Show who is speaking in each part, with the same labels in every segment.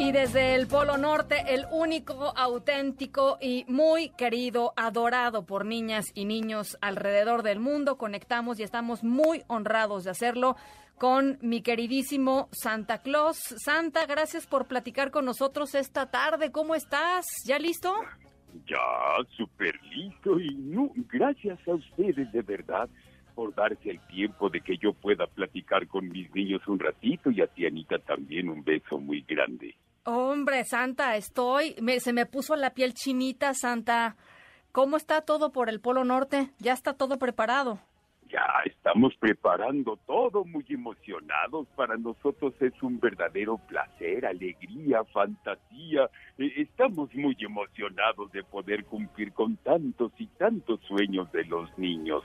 Speaker 1: Y desde el Polo Norte, el único, auténtico y muy querido, adorado por niñas y niños alrededor del mundo, conectamos y estamos muy honrados de hacerlo con mi queridísimo Santa Claus. Santa, gracias por platicar con nosotros esta tarde. ¿Cómo estás? ¿Ya listo?
Speaker 2: Ya, súper listo y no, gracias a ustedes de verdad por darse el tiempo de que yo pueda platicar con mis niños un ratito y a ti Anita también un beso muy grande.
Speaker 1: Hombre, Santa, estoy, me, se me puso la piel chinita, Santa. ¿Cómo está todo por el Polo Norte? ¿Ya está todo preparado?
Speaker 2: Ya estamos preparando todo, muy emocionados. Para nosotros es un verdadero placer, alegría, fantasía. E- Estamos muy emocionados de poder cumplir con tantos y tantos sueños de los niños.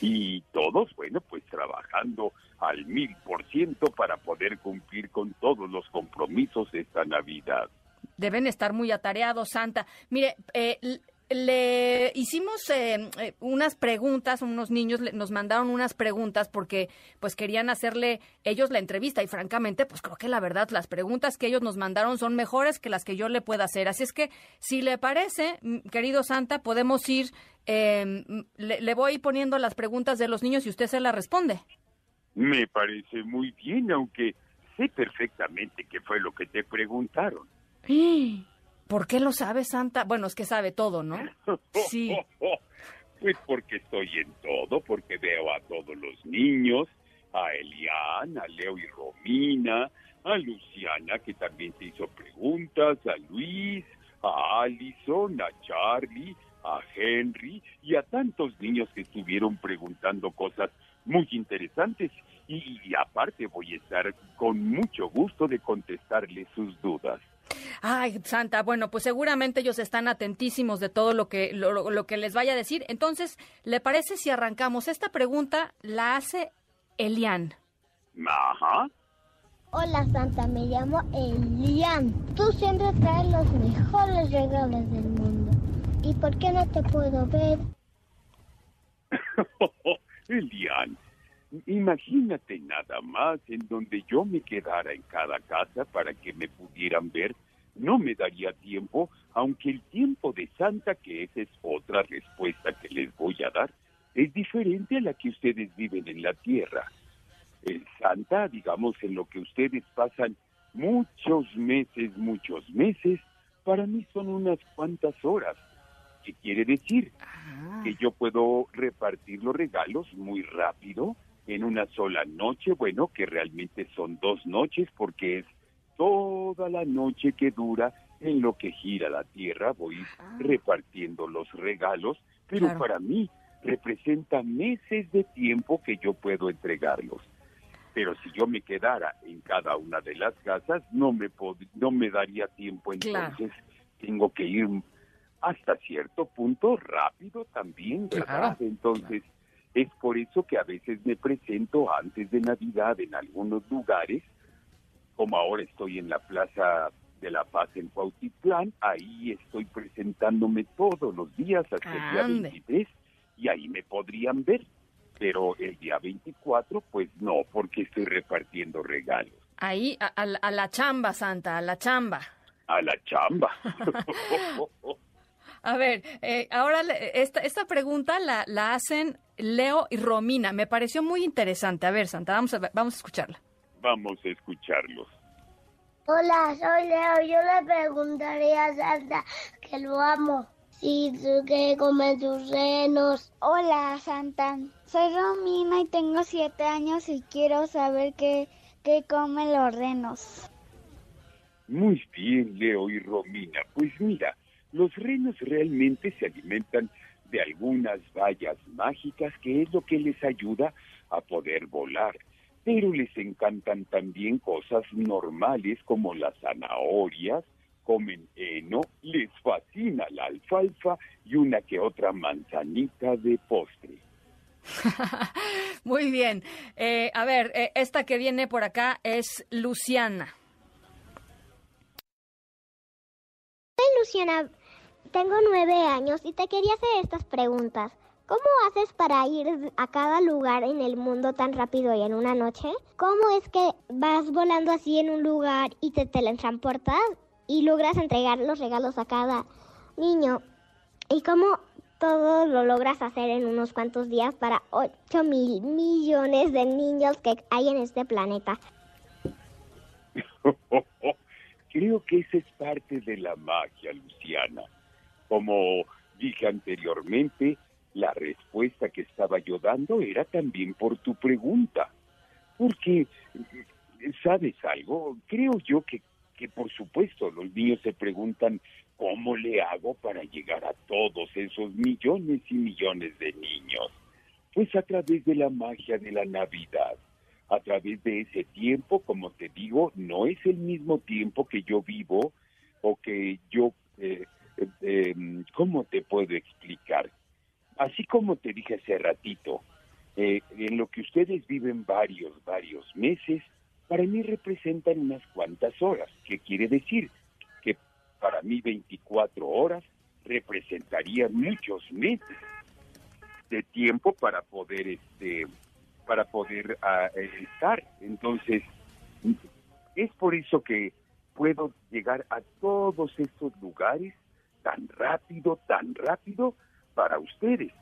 Speaker 2: Y todos, bueno, pues trabajando al mil por ciento para poder cumplir con todos los compromisos esta Navidad.
Speaker 1: Deben estar muy atareados, Santa. Mire, eh, le hicimos eh, eh, unas preguntas, unos niños le- nos mandaron unas preguntas porque pues querían hacerle ellos la entrevista y francamente pues creo que la verdad las preguntas que ellos nos mandaron son mejores que las que yo le pueda hacer. Así es que si le parece, querido Santa, podemos ir, eh, le, le voy poniendo las preguntas de los niños y usted se las responde.
Speaker 2: Me parece muy bien, aunque sé perfectamente qué fue lo que te preguntaron.
Speaker 1: ¿Por qué lo sabe Santa? Bueno, es que sabe todo, ¿no? Sí.
Speaker 2: Pues porque estoy en todo, porque veo a todos los niños, a Elian, a Leo y Romina, a Luciana, que también te hizo preguntas, a Luis, a Allison, a Charlie, a Henry y a tantos niños que estuvieron preguntando cosas muy interesantes. Y, y aparte voy a estar con mucho gusto de contestarles sus dudas.
Speaker 1: Ay, Santa, bueno, pues seguramente ellos están atentísimos de todo lo que, lo, lo- que les vaya a decir. Entonces, ¿le parece si arrancamos? Esta pregunta la hace Elian.
Speaker 2: Ajá.
Speaker 3: Hola Santa, me llamo Elian. Tú siempre traes los mejores regalos del mundo. ¿Y por qué no te puedo ver?
Speaker 2: Elian, imagínate nada más en donde yo me quedara en cada casa para que me pudieran ver. No me daría tiempo, aunque el tiempo de Santa, que esa es otra respuesta que les voy a dar, es diferente a la que ustedes viven en la tierra. El Santa, digamos, en lo que ustedes pasan muchos meses, muchos meses, para mí son unas cuantas horas. ¿Qué quiere decir? que yo puedo repartir los regalos muy rápido en una sola noche, bueno, que realmente son dos noches porque es toda la noche que dura en lo que gira la tierra, voy repartiendo los regalos, pero
Speaker 1: Claro.
Speaker 2: para mí representa meses de tiempo que yo puedo entregarlos. Pero si yo me quedara en cada una de las casas, no me, pod- no me daría tiempo,
Speaker 1: Claro.
Speaker 2: entonces tengo que ir hasta cierto punto rápido también, ¿verdad?
Speaker 1: Claro,
Speaker 2: Entonces, es por eso que a veces me presento antes de Navidad en algunos lugares, como ahora estoy en la Plaza de la Paz en Cuautitlán, ahí estoy presentándome todos los días hasta el día
Speaker 1: Ande.
Speaker 2: 23 y ahí me podrían ver. Pero el día 24, pues no, porque estoy repartiendo regalos.
Speaker 1: Ahí, a, a la chamba, Santa, a la chamba.
Speaker 2: A la chamba.
Speaker 1: A ver, eh, ahora le- esta, esta pregunta la, la hacen Leo y Romina. Me pareció muy interesante. A ver, Santa, vamos a, vamos a escucharla.
Speaker 2: Vamos a escucharlos.
Speaker 3: Hola, soy Leo. Yo le preguntaría a Santa que lo amo. Si que come sus renos.
Speaker 4: Hola Santa, soy Romina y tengo siete años y quiero saber qué, qué comen los renos.
Speaker 2: Muy bien, Leo y Romina. Pues mira, los renos realmente se alimentan de algunas vallas mágicas que es lo que les ayuda a poder volar. Pero les encantan también cosas normales como las zanahorias, comen heno, les fascina la alfalfa y una que otra manzanita de postre.
Speaker 1: Muy bien. Eh, a ver, eh, esta que viene por acá es Luciana.
Speaker 3: Soy Luciana, tengo nueve años y te quería hacer estas preguntas. ¿Cómo haces para ir a cada lugar en el mundo tan rápido y en una noche? ¿Cómo es que vas volando así en un lugar y te teletransportas y logras entregar los regalos a cada niño? ¿Y cómo todo lo logras hacer en unos cuantos días para 8 mil millones de niños que hay en este planeta?
Speaker 2: Creo que esa es parte de la magia, Luciana. Como dije anteriormente, la respuesta que estaba yo dando era también por tu pregunta. Porque, ¿sabes algo? Creo yo que, que por supuesto los niños se preguntan cómo le hago para llegar a todos esos millones y millones de niños. Pues a través de la magia de la Navidad, a través de ese tiempo, como te digo, no es el mismo tiempo que yo vivo o que yo, eh, eh, ¿cómo te puedo explicar? Así como te dije hace ratito, eh, en lo que ustedes viven varios, varios meses, para mí representan unas cuantas horas. ¿Qué quiere decir? Que para mí 24 horas representarían muchos meses de tiempo para poder este para poder ah, estar entonces es por eso que puedo llegar a todos estos lugares tan rápido tan rápido para ustedes,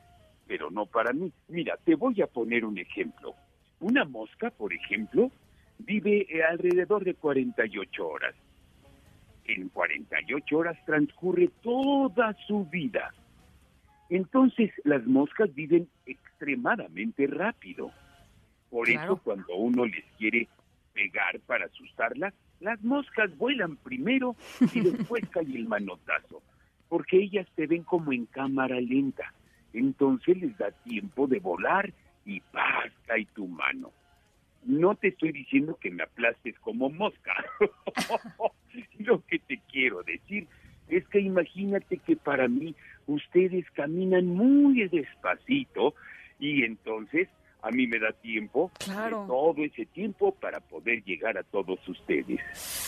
Speaker 2: pero no para mí. Mira, te voy a poner un ejemplo. Una mosca, por ejemplo, vive eh, alrededor de 48 horas. En 48 horas transcurre toda su vida. Entonces las moscas viven extremadamente rápido. Por eso cuando uno les quiere pegar para asustarlas, las moscas vuelan primero y después cae el manotazo porque ellas te ven como en cámara lenta. Entonces les da tiempo de volar y ¡paz! cae tu mano. No te estoy diciendo que me aplastes como mosca. Lo que te quiero decir es que imagínate que para mí ustedes caminan muy despacito y entonces a mí me da tiempo, todo ese tiempo para poder llegar a todos ustedes.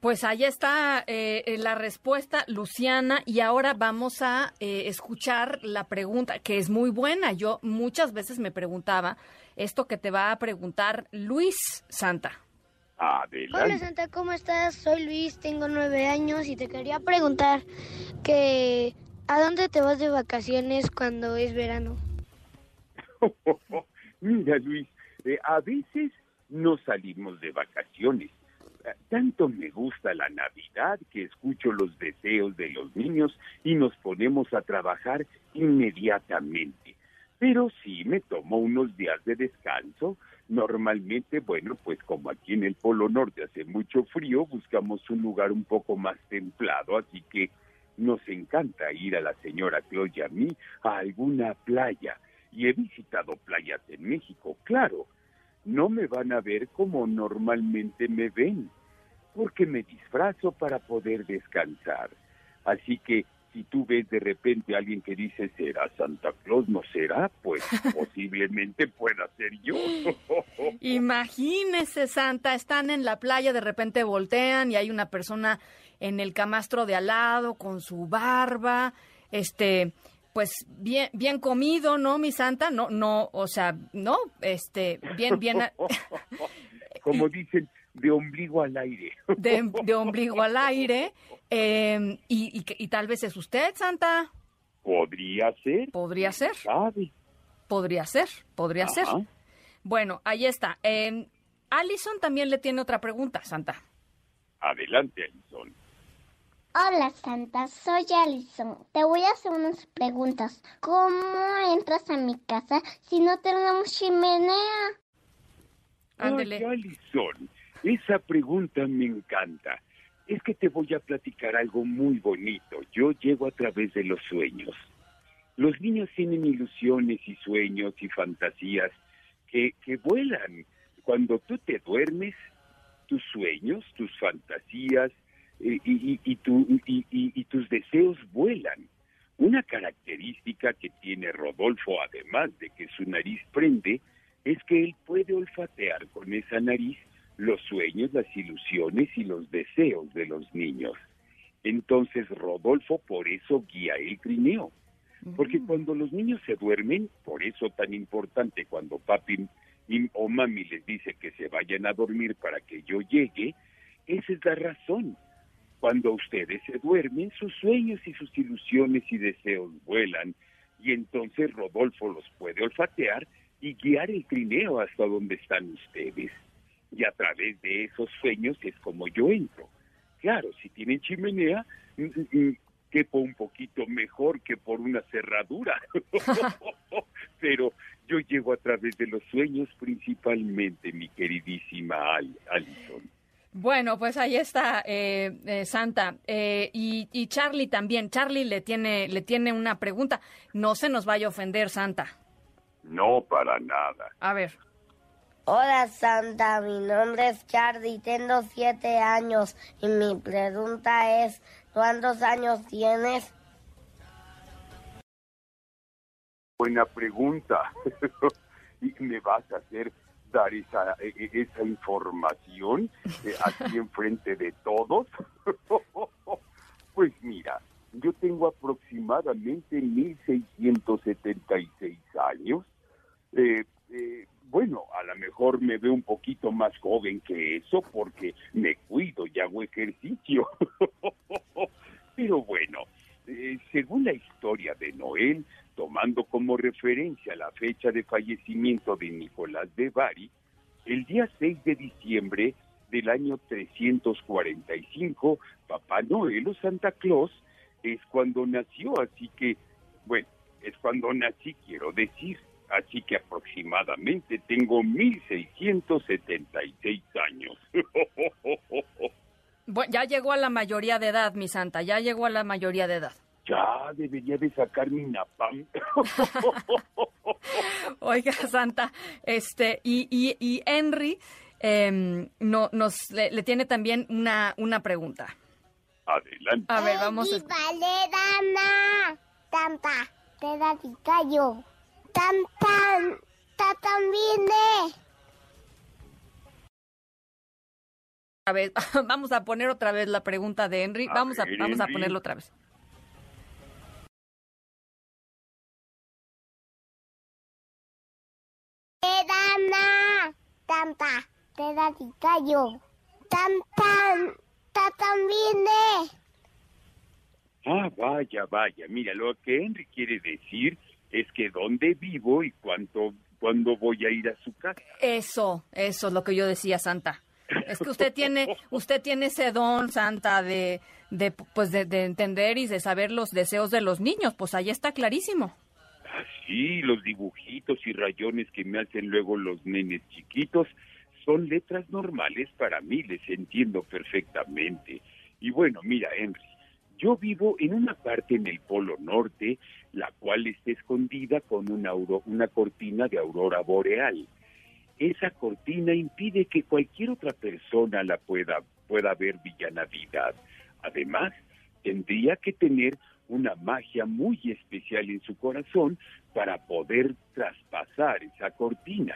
Speaker 1: Pues ahí está eh, eh, la respuesta, Luciana, y ahora vamos a eh, escuchar la pregunta, que es muy buena. Yo muchas veces me preguntaba esto que te va a preguntar Luis Santa.
Speaker 2: Adelante.
Speaker 4: Hola Santa, ¿cómo estás? Soy Luis, tengo nueve años y te quería preguntar que ¿a dónde te vas de vacaciones cuando es verano?
Speaker 2: Mira Luis, a veces no salimos de vacaciones tanto me gusta la Navidad que escucho los deseos de los niños y nos ponemos a trabajar inmediatamente. Pero sí me tomo unos días de descanso. Normalmente, bueno, pues como aquí en el Polo Norte hace mucho frío, buscamos un lugar un poco más templado, así que nos encanta ir a la señora Chloe y a mí a alguna playa. Y he visitado playas en México, claro, no me van a ver como normalmente me ven, porque me disfrazo para poder descansar. Así que si tú ves de repente a alguien que dice será Santa Claus, no será, pues posiblemente pueda ser yo.
Speaker 1: Imagínese, Santa, están en la playa, de repente voltean y hay una persona en el camastro de al lado con su barba, este, pues bien, bien comido, ¿no, mi santa? No, no, o sea, no, este, bien, bien.
Speaker 2: Como dicen, de ombligo al aire.
Speaker 1: De, ombligo al aire. Em, y, y, tal vez es usted, santa.
Speaker 2: Podría ser.
Speaker 1: Podría ser. Podría ser, podría ser. Bueno, ahí está. Eh, Alison también le tiene otra pregunta, Santa.
Speaker 2: Adelante, Alison.
Speaker 3: Hola Santa, soy Alison. Te voy a hacer unas preguntas. ¿Cómo entras a mi casa si no tenemos chimenea?
Speaker 2: Ándele. Alison, esa pregunta me encanta. es que te voy a platicar algo muy bonito. Yo llego a través de los sueños. Los niños tienen ilusiones y sueños y fantasías que, que vuelan. Cuando tú te duermes, tus sueños, tus fantasías eh, y, y, y, y tus deseos vuelan. Una característica que tiene Rodolfo, además de que su nariz prende, es que él puede olfatear con esa nariz los sueños, las ilusiones y los deseos de los niños. Entonces Rodolfo por eso guía el trineo. Porque
Speaker 1: Mm.
Speaker 2: cuando los niños se duermen, por eso tan importante cuando papi o mami les dice que se vayan a dormir para que yo llegue, esa es la razón. Cuando ustedes se duermen, sus sueños y sus ilusiones y deseos vuelan, y entonces Rodolfo los puede olfatear y guiar el trineo hasta donde están ustedes. Y a través de esos sueños es como yo entro. Claro, si tienen chimenea, mm, mm, mm, quepo un poquito mejor que por una cerradura. Pero yo llego a través de los sueños principalmente, mi queridísima Al- Alison.
Speaker 1: Bueno, pues ahí está eh, eh, Santa Eh, y, y Charlie también. Charlie le tiene le tiene una pregunta. No se nos vaya a ofender Santa.
Speaker 2: No para nada.
Speaker 1: A ver.
Speaker 5: Hola Santa, mi nombre es Charlie, tengo siete años y mi pregunta es, ¿cuántos años tienes?
Speaker 2: Buena pregunta. ¿Y me vas a hacer dar esa, e- e- esa información eh, aquí enfrente de todos? pues mira, yo tengo aproximadamente 1676 años. Eh, me veo un poquito más joven que eso porque me cuido y hago ejercicio. Pero bueno, eh, según la historia de Noel, tomando como referencia la fecha de fallecimiento de Nicolás de Bari, el día 6 de diciembre del año 345, Papá Noel o Santa Claus es cuando nació, así que, bueno, es cuando nací, quiero decir. Así que aproximadamente tengo 1676 años.
Speaker 1: Bueno, ya llegó a la mayoría de edad, mi Santa. Ya llegó a la mayoría de edad.
Speaker 2: ya debería de sacar mi napam.
Speaker 1: Oiga, Santa, este, y, y, y Henry em, no, nos le, le tiene también una, una pregunta.
Speaker 2: Adelante.
Speaker 1: A ver, vamos a...
Speaker 3: Valerana. Tanta. Te da yo. Tan tan. Ta también eh.
Speaker 1: otra vez. Vamos a poner otra vez la pregunta de Henry.
Speaker 2: A
Speaker 1: Vamos a,
Speaker 2: ver,
Speaker 1: vamos a ponerlo otra vez.
Speaker 3: Verana. Tanta. Te da yo. Tan tan. Ta también eh.
Speaker 2: Ah, vaya, vaya. Mira, lo que Henry quiere decir es que dónde vivo y cuánto, cuándo voy a ir a su casa.
Speaker 1: Eso, eso es lo que yo decía, Santa. Es que usted tiene, usted tiene ese don, Santa, de, de pues de, de entender y de saber los deseos de los niños. Pues ahí está clarísimo.
Speaker 2: Ah, sí, los dibujitos y rayones que me hacen luego los nenes chiquitos son letras normales para mí, les entiendo perfectamente. Y bueno, mira, Henry, yo vivo en una parte en el Polo Norte, la cual está escondida con una, una cortina de aurora boreal. Esa cortina impide que cualquier otra persona la pueda, pueda ver Villa Navidad. Además, tendría que tener una magia muy especial en su corazón para poder traspasar esa cortina.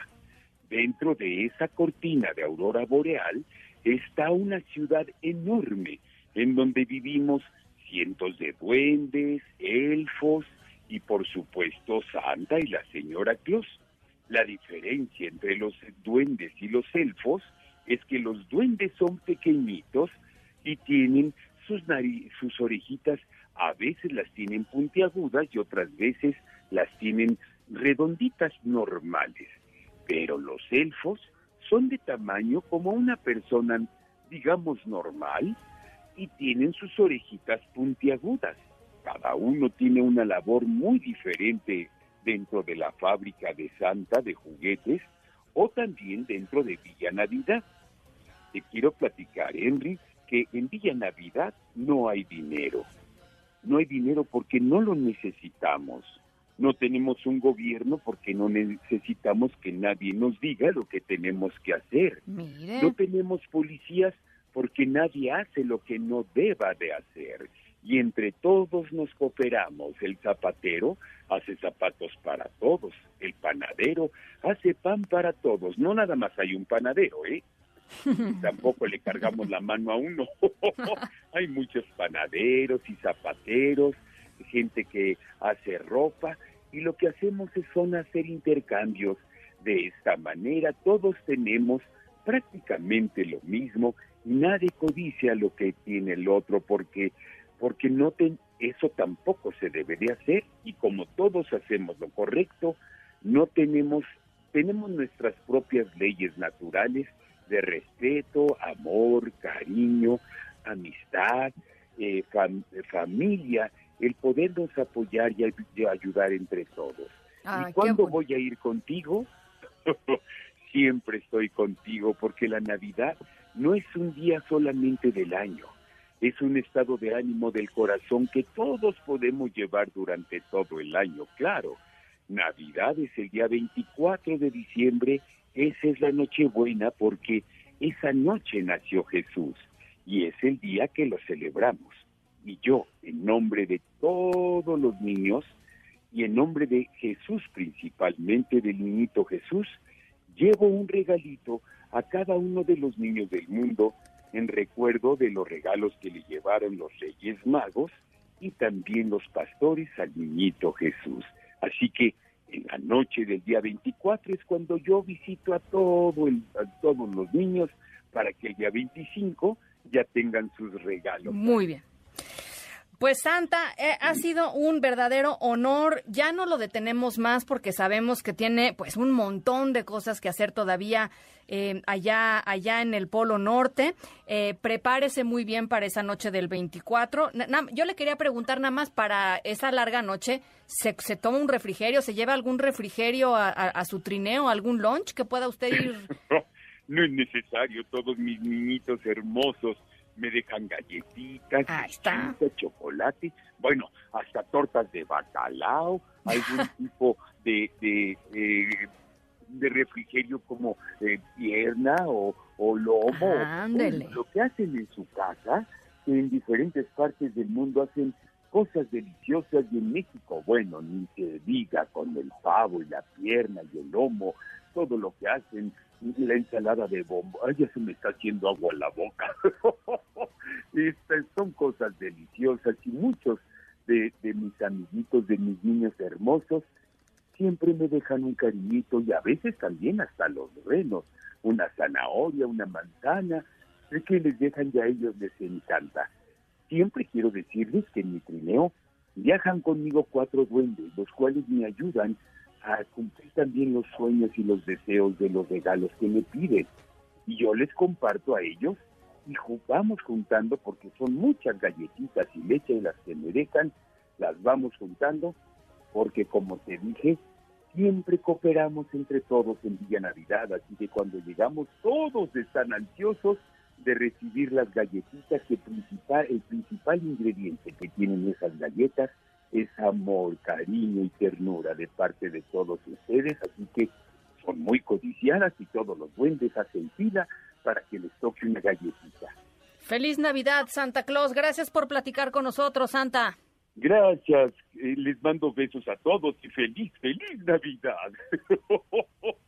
Speaker 2: Dentro de esa cortina de aurora boreal está una ciudad enorme en donde vivimos cientos de duendes, elfos y por supuesto Santa y la señora Claus. La diferencia entre los duendes y los elfos es que los duendes son pequeñitos y tienen sus, sus orejitas, a veces las tienen puntiagudas y otras veces las tienen redonditas normales. Pero los elfos son de tamaño como una persona, digamos, normal y tienen sus orejitas puntiagudas. Cada uno tiene una labor muy diferente dentro de la fábrica de Santa de juguetes o también dentro de Villa Navidad. Te quiero platicar, Henry, que en Villa Navidad no hay dinero. No hay dinero porque no lo necesitamos. No tenemos un gobierno porque no necesitamos que nadie nos diga lo que tenemos que hacer. No tenemos policías porque nadie hace lo que no deba de hacer. Y entre todos nos cooperamos. El zapatero hace zapatos para todos. El panadero hace pan para todos. No nada más hay un panadero, ¿eh? Tampoco le cargamos la mano a uno. hay muchos panaderos y zapateros, gente que hace ropa y lo que hacemos es son hacer intercambios. De esta manera todos tenemos prácticamente lo mismo nadie codicia lo que tiene el otro porque porque no eso tampoco se debería hacer y como todos hacemos lo correcto no tenemos tenemos nuestras propias leyes naturales de respeto amor cariño amistad eh, familia el podernos apoyar y, ayudar entre todos. Y cuando voy a ir contigo siempre estoy contigo porque la Navidad no es un día solamente del año, es un estado de ánimo del corazón que todos podemos llevar durante todo el año, claro. Navidad es el día 24 de diciembre, esa es la noche buena porque esa noche nació Jesús y es el día que lo celebramos. Y yo, en nombre de todos los niños y en nombre de Jesús principalmente, del niñito Jesús, llevo un regalito a cada uno de los niños del mundo en recuerdo de los regalos que le llevaron los Reyes Magos y también los pastores al niñito Jesús. Así que en la noche del día 24 es cuando yo visito a, todo el, a todos los niños para que el día 25 ya tengan sus regalos.
Speaker 1: Muy bien. Pues Santa, eh, ha sido un verdadero honor. Ya no lo detenemos más porque sabemos que tiene pues un montón de cosas que hacer todavía eh, allá, allá en el Polo Norte. Eh, prepárese muy bien para esa noche del 24. yo le quería preguntar nada más para esa larga noche, ¿se, se toma un refrigerio? ¿Se lleva algún refrigerio a, su trineo, algún lunch que pueda usted ir?
Speaker 2: no es necesario. Todos mis niñitos hermosos me dejan galletitas, chocolate, bueno, hasta tortas de bacalao, algún tipo de, de, de refrigerio como eh, pierna o, o lomo. Lo que hacen en su casa, en diferentes partes del mundo hacen cosas deliciosas y en México, bueno, ni se diga con el pavo y la pierna y el lomo, todo lo que hacen, la ensalada de bombo, ay, ya se me está haciendo agua en la boca. Estas son cosas deliciosas y muchos de, de mis amiguitos, de mis niños hermosos, siempre me dejan un cariñito y a veces también hasta los renos, una zanahoria, una manzana, es que les dejan ya ellos les encanta. Siempre quiero decirles que en mi trineo viajan conmigo cuatro duendes, los cuales me ayudan a cumplir también los sueños y los deseos de los regalos que me piden. Y yo les comparto a ellos y vamos juntando porque son muchas galletitas y leche las que me dejan, las vamos juntando porque como te dije, siempre cooperamos entre todos en Villa Navidad, así que cuando llegamos todos están ansiosos de recibir las galletitas, que principal, el principal ingrediente que tienen esas galletas es amor, cariño y ternura de parte de todos ustedes, así que son muy codiciadas y todos los duendes hacen fila para que les toque una galletita.
Speaker 1: Feliz Navidad, Santa Claus. Gracias por platicar con nosotros, Santa.
Speaker 2: Gracias. Eh, les mando besos a todos y feliz, feliz Navidad.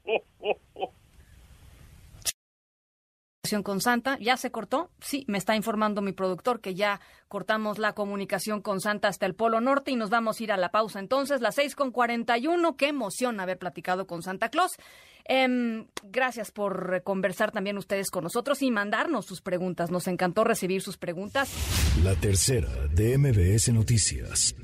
Speaker 1: con Santa. ¿Ya se cortó? Sí, me está informando mi productor que ya cortamos la comunicación con Santa hasta el Polo Norte y nos vamos a ir a la pausa. Entonces, las seis con cuarenta y uno. Qué emoción haber platicado con Santa Claus. Em, gracias por conversar también ustedes con nosotros y mandarnos sus preguntas. Nos encantó recibir sus preguntas.
Speaker 6: La tercera de MBS Noticias.